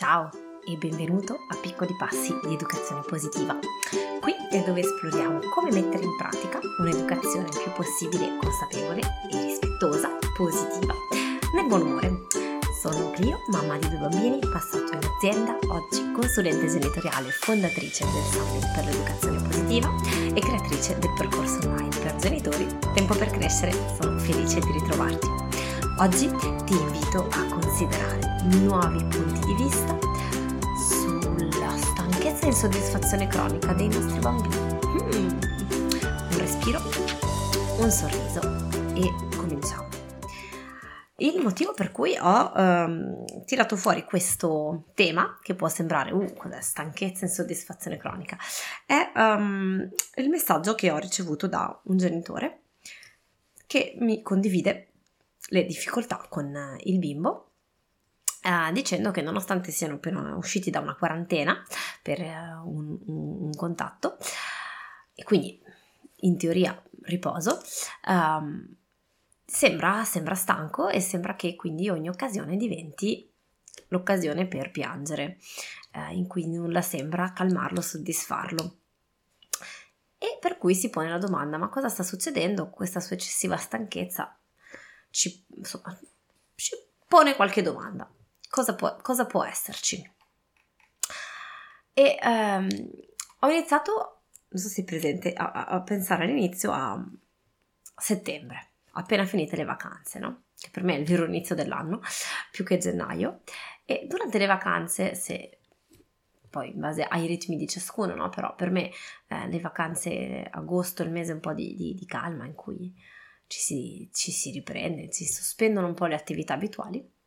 Ciao e benvenuto a Piccoli Passi di Educazione Positiva. Qui è dove esploriamo come mettere in pratica un'educazione il più possibile consapevole e rispettosa, positiva, nel buon umore. Sono Clio, mamma di due bambini, passato in azienda, oggi consulente genitoriale, fondatrice del Summit per l'Educazione Positiva e creatrice del percorso online per genitori Tempo per Crescere. Sono felice di ritrovarti. Oggi ti invito a considerare nuovi punti di vista insoddisfazione cronica dei nostri bambini. Mm. Un respiro, un sorriso e cominciamo. Il motivo per cui ho um, tirato fuori questo tema, che può sembrare uh, stanchezza insoddisfazione cronica, è um, il messaggio che ho ricevuto da un genitore che mi condivide le difficoltà con il bimbo Uh, dicendo che nonostante siano appena usciti da una quarantena per uh, un, un, un, contatto e quindi in teoria riposo, um, sembra, sembra stanco e sembra che quindi ogni occasione diventi l'occasione per piangere, uh, in cui nulla sembra calmarlo, soddisfarlo. E per cui si pone la domanda: ma cosa sta succedendo? Questa sua eccessiva stanchezza ci, insomma, ci pone qualche domanda. Cosa può, cosa può esserci? E um, ho iniziato, non so se è presente, a, a pensare all'inizio a settembre, appena finite le vacanze, no? Che per me è il vero inizio dell'anno, più che gennaio. E durante le vacanze, se poi in base ai ritmi di ciascuno, no? Però per me eh, le vacanze, agosto è il mese un po' di, di, di calma in cui ci si, ci si riprende, si sospendono un po' le attività abituali.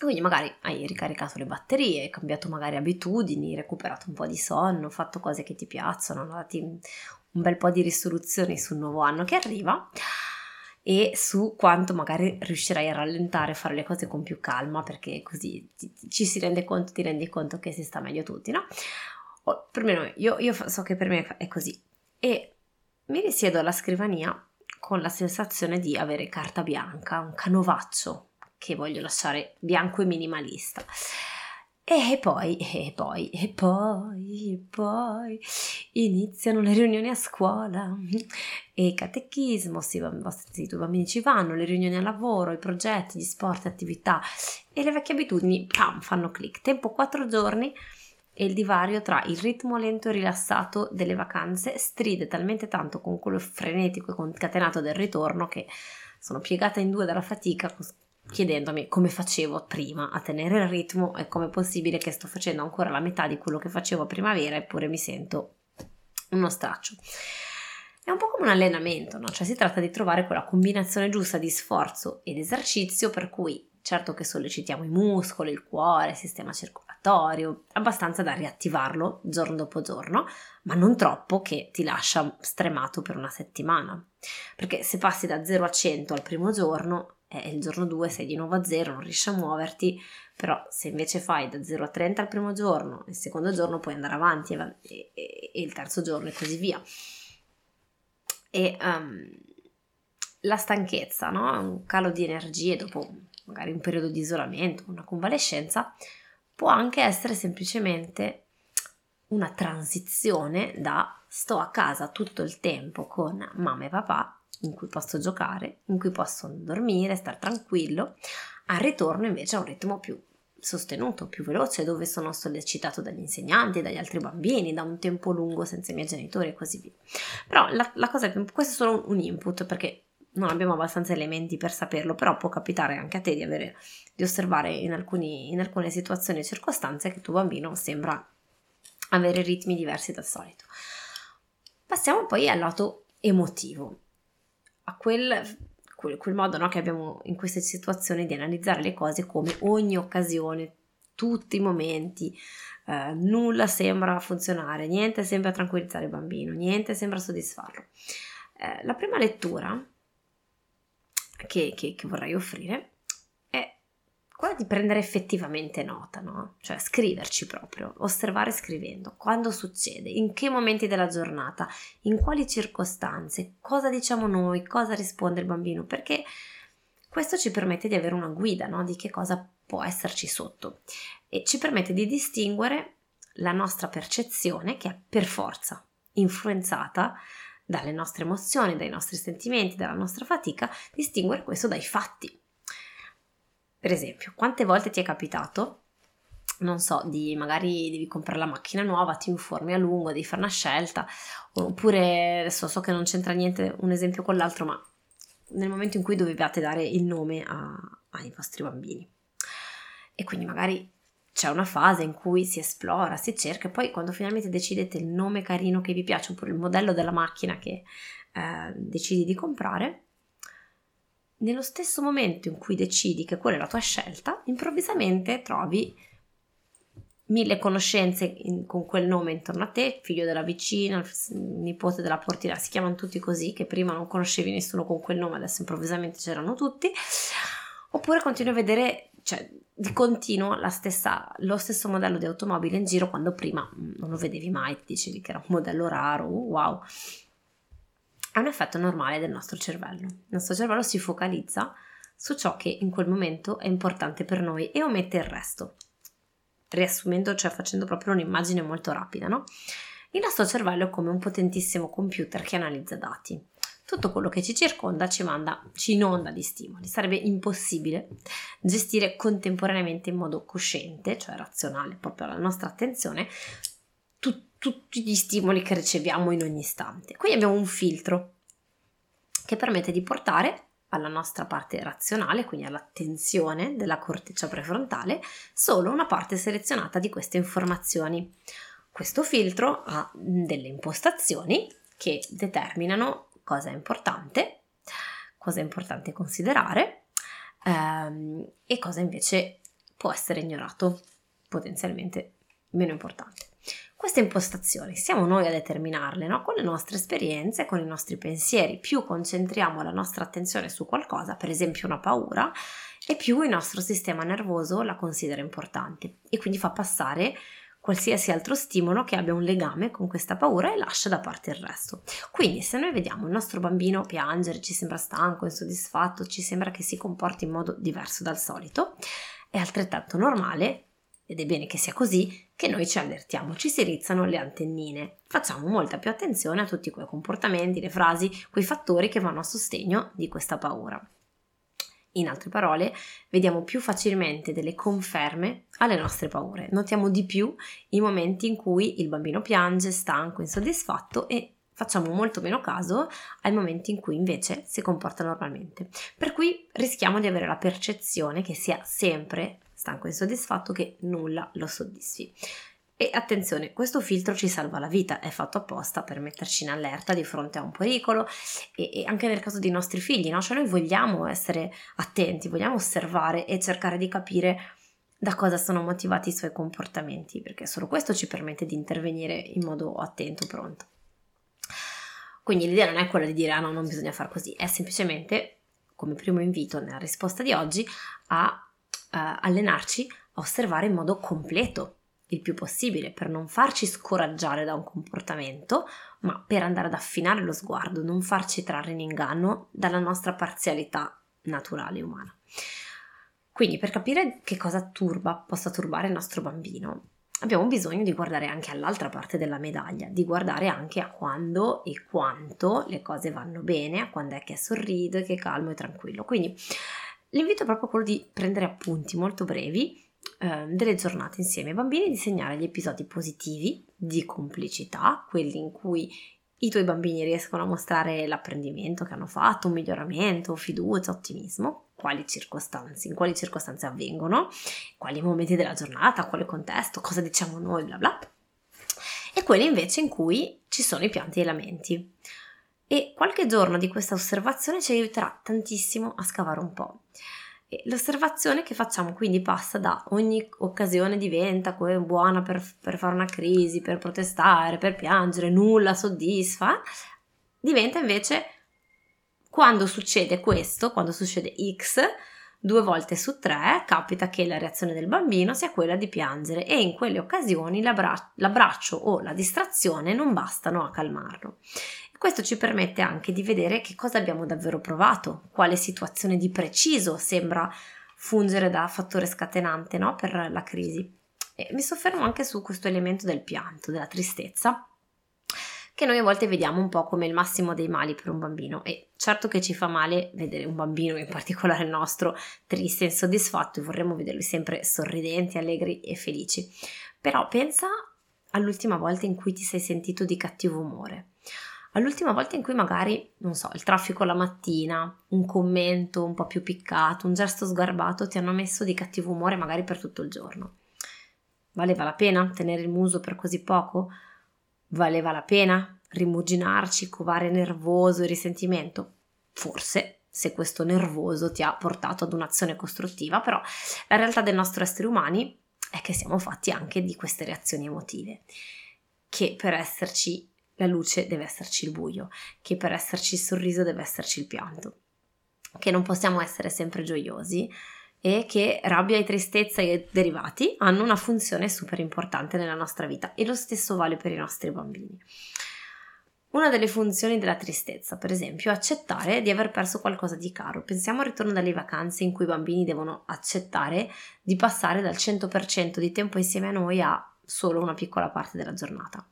Quindi magari hai ricaricato le batterie, hai cambiato magari abitudini, recuperato un po' di sonno, fatto cose che ti piacciono, dati un bel po' di risoluzioni sul nuovo anno che arriva e su quanto magari riuscirai a rallentare, a fare le cose con più calma perché così ci si rende conto, ti rendi conto che si sta meglio tutti, no? O, perlomeno io, io so che per me è così e mi risiedo alla scrivania con la sensazione di avere carta bianca, un canovaccio che voglio lasciare bianco e minimalista. E poi, e poi, e poi, e poi iniziano le riunioni a scuola e catechismo, sì, i tuoi bambini ci vanno, le riunioni al lavoro, i progetti, gli sport, attività e le vecchie abitudini, pam, fanno click. Tempo quattro giorni e il divario tra il ritmo lento e rilassato delle vacanze stride talmente tanto con quello frenetico e concatenato del ritorno che sono piegata in due dalla fatica chiedendomi come facevo prima a tenere il ritmo e come è possibile che sto facendo ancora la metà di quello che facevo a primavera eppure mi sento uno straccio. È un po' come un allenamento, no? Cioè si tratta di trovare quella combinazione giusta di sforzo ed esercizio per cui certo che sollecitiamo i muscoli, il cuore, il sistema circolatorio, abbastanza da riattivarlo giorno dopo giorno, ma non troppo che ti lascia stremato per una settimana. Perché se passi da 0 a 100 al primo giorno, e il giorno 2 sei di nuovo a 0, non riesci a muoverti, però se invece fai da 0 a 30 al primo giorno, il secondo giorno puoi andare avanti e, e, e il terzo giorno e così via. E um, la stanchezza, no? un calo di energie dopo magari un periodo di isolamento, una convalescenza, può anche essere semplicemente una transizione da sto a casa tutto il tempo con mamma e papà in cui posso giocare, in cui posso dormire, stare tranquillo, al ritorno invece a un ritmo più sostenuto, più veloce, dove sono sollecitato dagli insegnanti, dagli altri bambini, da un tempo lungo senza i miei genitori e così via. Però la, la cosa che questo è solo un input perché non abbiamo abbastanza elementi per saperlo, però può capitare anche a te di, avere, di osservare in, alcuni, in alcune situazioni e circostanze che il tuo bambino sembra avere ritmi diversi dal solito. Passiamo poi al lato emotivo, a quel, quel, quel modo no, che abbiamo in queste situazioni di analizzare le cose come ogni occasione, tutti i momenti, eh, nulla sembra funzionare, niente sembra tranquillizzare il bambino, niente sembra soddisfarlo. Eh, la prima lettura che, che, che vorrei offrire quella di prendere effettivamente nota, no? Cioè scriverci proprio, osservare scrivendo, quando succede, in che momenti della giornata, in quali circostanze, cosa diciamo noi, cosa risponde il bambino, perché Questo ci permette di avere una guida no? di che cosa può esserci sotto. E ci permette di distinguere la nostra percezione, che è per forza influenzata dalle nostre emozioni, dai nostri sentimenti, dalla nostra fatica, distinguere questo dai fatti. Per esempio, quante volte ti è capitato non so, di magari devi comprare la macchina nuova, ti informi a lungo, devi fare una scelta, oppure adesso so che non c'entra niente un esempio con l'altro, ma nel momento in cui dovevate dare il nome a, ai vostri bambini. E quindi magari c'è una fase in cui si esplora, si cerca e poi quando finalmente decidete il nome carino che vi piace oppure il modello della macchina che eh, decidi di comprare, nello stesso momento in cui decidi che quella è la tua scelta, improvvisamente trovi mille conoscenze in, con quel nome intorno a te, figlio della vicina, nipote della portiera, si chiamano tutti così, che prima non conoscevi nessuno con quel nome, adesso improvvisamente c'erano tutti, oppure continui a vedere, cioè di continuo stessa, lo stesso modello di automobile in giro quando prima mm, non lo vedevi mai, ti dicevi che era un modello raro, wow. È un effetto normale del nostro cervello. Il nostro cervello si focalizza su ciò che in quel momento è importante per noi e omette il resto riassumendo, cioè facendo proprio un'immagine molto rapida, no? Il nostro cervello è come un potentissimo computer che analizza dati. Tutto quello che ci circonda ci manda, ci inonda di stimoli. Sarebbe impossibile gestire contemporaneamente in modo cosciente, cioè razionale, proprio la nostra attenzione, tutti gli stimoli che riceviamo in ogni istante. Qui abbiamo un filtro che permette di portare alla nostra parte razionale, quindi all'attenzione della corteccia prefrontale, solo una parte selezionata di queste informazioni. Questo filtro ha delle impostazioni che determinano cosa è importante, cosa è importante considerare ehm, e cosa invece può essere ignorato, potenzialmente meno importante. Queste impostazioni siamo noi a determinarle, no? con le nostre esperienze, con i nostri pensieri. Più concentriamo la nostra attenzione su qualcosa, per esempio una paura, e più il nostro sistema nervoso la considera importante e quindi fa passare qualsiasi altro stimolo che abbia un legame con questa paura e lascia da parte il resto. Quindi se noi vediamo il nostro bambino piangere, ci sembra stanco, insoddisfatto, ci sembra che si comporti in modo diverso dal solito, è altrettanto normale ed è bene che sia così, che noi ci avvertiamo, ci si rizzano le antennine. Facciamo molta più attenzione a tutti quei comportamenti, le frasi, quei fattori che vanno a sostegno di questa paura. In altre parole, vediamo più facilmente delle conferme alle nostre paure, notiamo di più i momenti in cui il bambino piange, stanco, insoddisfatto e facciamo molto meno caso ai momenti in cui invece si comporta normalmente. Per cui rischiamo di avere la percezione che sia sempre stanco e insoddisfatto che nulla lo soddisfi. E attenzione, questo filtro ci salva la vita, è fatto apposta per metterci in allerta di fronte a un pericolo e, e anche nel caso dei nostri figli, no? Cioè noi vogliamo essere attenti, vogliamo osservare e cercare di capire da cosa sono motivati i suoi comportamenti, perché solo questo ci permette di intervenire in modo attento, pronto. Quindi l'idea non è quella di dire ah no, non bisogna fare così, è semplicemente, come primo invito nella risposta di oggi, a allenarci a osservare in modo completo il più possibile per non farci scoraggiare da un comportamento, ma per andare ad affinare lo sguardo, non farci trarre in inganno dalla nostra parzialità naturale umana. Quindi per capire che cosa turba, possa turbare il nostro bambino, abbiamo bisogno di guardare anche all'altra parte della medaglia, di guardare anche a quando e quanto le cose vanno bene, a quando è che sorride, che è calmo e tranquillo. Quindi L'invito è proprio quello di prendere appunti molto brevi eh, delle giornate insieme. Ai bambini, di segnare gli episodi positivi di complicità, quelli in cui i tuoi bambini riescono a mostrare l'apprendimento che hanno fatto, un miglioramento, fiducia, ottimismo, quali circostanze, in quali circostanze avvengono, quali momenti della giornata, quale contesto, cosa diciamo noi, bla bla. E quelli invece in cui ci sono i pianti e i lamenti e qualche giorno di questa osservazione ci aiuterà tantissimo a scavare un po'. E l'osservazione che facciamo quindi passa da ogni occasione diventa buona per, per fare una crisi, per protestare, per piangere, nulla soddisfa, diventa invece quando succede questo, quando succede X, due volte su tre capita che la reazione del bambino sia quella di piangere e in quelle occasioni l'abbra- l'abbraccio o la distrazione non bastano a calmarlo Questo ci permette anche di vedere che cosa abbiamo davvero provato, quale situazione di preciso sembra fungere da fattore scatenante no? per la crisi. E mi soffermo anche su questo elemento del pianto, della tristezza, che noi a volte vediamo un po' come il massimo dei mali per un bambino e certo che ci fa male vedere un bambino, in particolare il nostro, triste, insoddisfatto e vorremmo vederli sempre sorridenti, allegri e felici. Però pensa all'ultima volta in cui ti sei sentito di cattivo umore, all'ultima volta in cui magari, non so, il traffico la mattina, un commento un po' più piccato, un gesto sgarbato ti hanno messo di cattivo umore magari per tutto il giorno. Valeva la pena tenere il muso per così poco? Valeva la pena rimuginarci, covare nervoso e risentimento? Forse, se questo nervoso ti ha portato ad un'azione costruttiva, però la realtà del nostro essere umani è che siamo fatti anche di queste reazioni emotive, che per esserci la luce deve esserci il buio, che per esserci il sorriso deve esserci il pianto, che non possiamo essere sempre gioiosi, e che rabbia e tristezza e derivati hanno una funzione super importante nella nostra vita e lo stesso vale per i nostri bambini. Una delle funzioni della tristezza, per esempio, è accettare di aver perso qualcosa di caro. Pensiamo al ritorno dalle vacanze in cui i bambini devono accettare di passare dal 100% di tempo insieme a noi a solo una piccola parte della giornata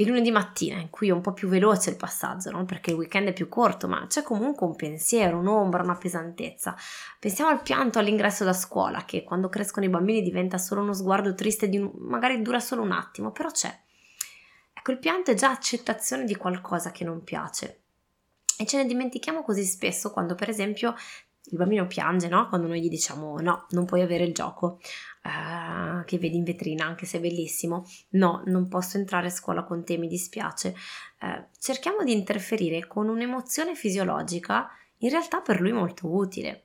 il lunedì mattina in cui è un po' più veloce il passaggio, no? perché il weekend è più corto, ma c'è comunque un pensiero, un'ombra, una pesantezza. Pensiamo al pianto all'ingresso da scuola, che quando crescono i bambini diventa solo uno sguardo triste, un... magari dura solo un attimo, però c'è. Ecco, il pianto è già accettazione di qualcosa che non piace. E ce ne dimentichiamo così spesso quando, per esempio, il bambino piange, no? Quando noi gli diciamo no, non puoi avere il gioco uh, che vedi in vetrina, anche se è bellissimo. No, non posso entrare a scuola con te, mi dispiace. Uh, cerchiamo di interferire con un'emozione fisiologica in realtà per lui molto utile.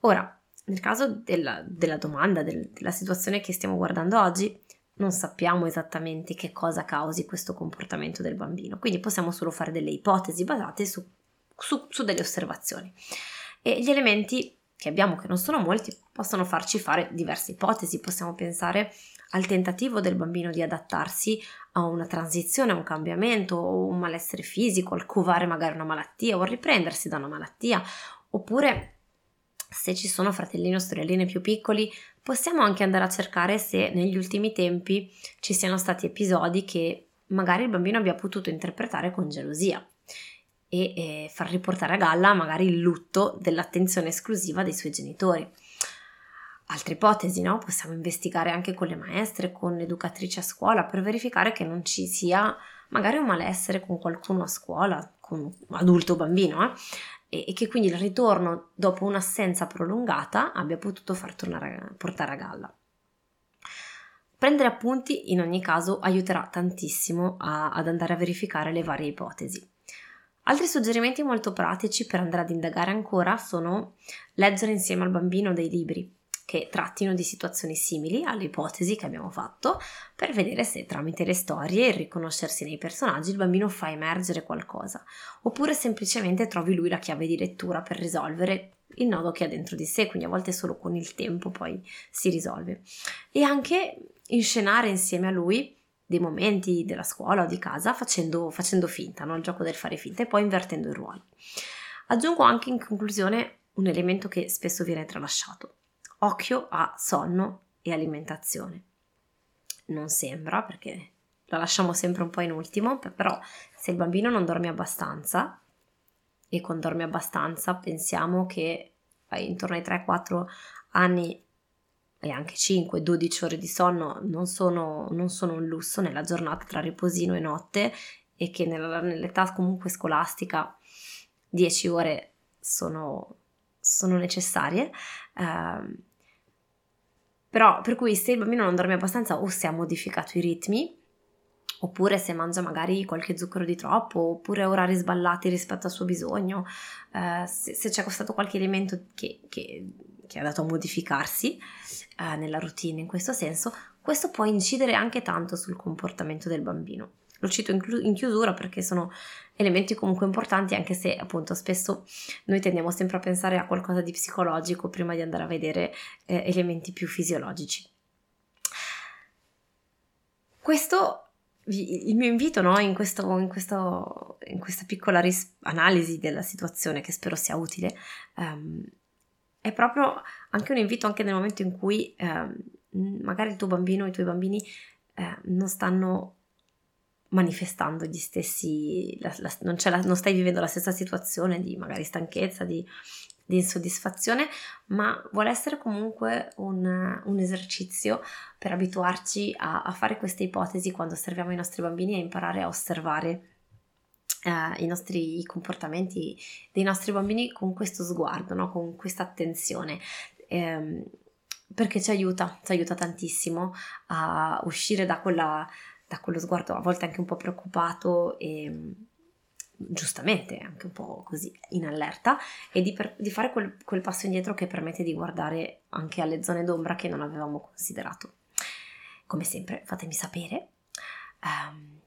Ora, nel caso della, della domanda, del, della situazione che stiamo guardando oggi, non sappiamo esattamente che cosa causi questo comportamento del bambino, quindi possiamo solo fare delle ipotesi basate su, su, su delle osservazioni. E gli elementi che abbiamo, che non sono molti, possono farci fare diverse ipotesi. Possiamo pensare al tentativo del bambino di adattarsi a una transizione, a un cambiamento, o un malessere fisico, al covare magari una malattia o a riprendersi da una malattia, oppure se ci sono fratellini o sorelline più piccoli, possiamo anche andare a cercare se negli ultimi tempi ci siano stati episodi che magari il bambino abbia potuto interpretare con gelosia e eh, far riportare a galla magari il lutto dell'attenzione esclusiva dei suoi genitori. Altre ipotesi, no? Possiamo investigare anche con le maestre, con l'educatrice a scuola per verificare che non ci sia magari un malessere con qualcuno a scuola, con un adulto o bambino, eh? e, e, che quindi il ritorno dopo un'assenza prolungata abbia potuto far tornare portare a galla. Prendere appunti in ogni caso aiuterà tantissimo a, ad andare a verificare le varie ipotesi. Altri suggerimenti molto pratici per andare ad indagare ancora sono leggere insieme al bambino dei libri che trattino di situazioni simili alle ipotesi che abbiamo fatto per vedere se tramite le storie e il riconoscersi nei personaggi il bambino fa emergere qualcosa oppure semplicemente trovi lui la chiave di lettura per risolvere il nodo che ha dentro di sé, quindi a volte solo con il tempo poi si risolve. E anche inscenare insieme a lui dei momenti della scuola o di casa facendo, facendo finta, no? il gioco del fare finta e poi invertendo i ruoli. Aggiungo anche in conclusione un elemento che spesso viene tralasciato. Occhio a sonno e alimentazione. Non sembra perché la lasciamo sempre un po' in ultimo, però se il bambino non dorme abbastanza, e con dorme abbastanza pensiamo che intorno ai 3-4 anni e anche 5-12 ore di sonno non sono, non sono, un lusso nella giornata tra riposino e notte e che nella, nell'età comunque scolastica 10 ore sono, sono necessarie. Uh, però per cui se il bambino non dorme abbastanza o se ha modificato i ritmi, oppure se mangia magari qualche zucchero di troppo, oppure orari sballati rispetto al suo bisogno, uh, se, se, c'è stato qualche elemento che, che che ha dato a modificarsi eh, nella routine in questo senso, questo può incidere anche tanto sul comportamento del bambino. Lo cito in, in chiusura perché sono elementi comunque importanti, anche se appunto spesso noi tendiamo sempre a pensare a qualcosa di psicologico prima di andare a vedere eh, elementi più fisiologici. Questo il mio invito no, in, questo, in, questo, in, questa piccola ris- analisi della situazione, che spero sia utile, um, è proprio anche un invito anche nel momento in cui um, magari il tuo bambino o i tuoi bambini uh, non stanno manifestando gli stessi, la, la, non, la, non, stai vivendo la stessa situazione di magari stanchezza, di, di insoddisfazione, ma vuole essere comunque un, un esercizio per abituarci a, a, fare queste ipotesi quando osserviamo i nostri bambini e imparare a osservare eh, i nostri comportamenti dei nostri bambini con questo sguardo, no? con questa attenzione. Eh, perché ci aiuta, ci aiuta tantissimo a uscire da, quella, da quello sguardo a volte anche un po' preoccupato e giustamente anche un po' così in allerta e di, per, di fare quel, quel, passo indietro che permette di guardare anche alle zone d'ombra che non avevamo considerato. Come sempre fatemi sapere um,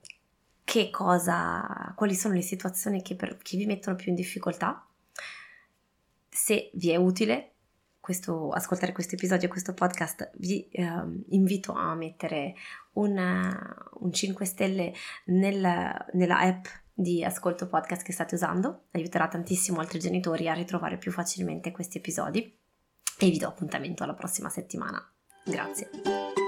che cosa, quali sono le situazioni che, per, che vi mettono più in difficoltà, se vi è utile questo, ascoltare questo episodio, questo podcast, vi um, invito a mettere un, un 5 stelle nel, nella app di ascolto podcast che state usando, aiuterà tantissimo altri genitori a ritrovare più facilmente questi episodi e vi do appuntamento alla prossima settimana. Grazie.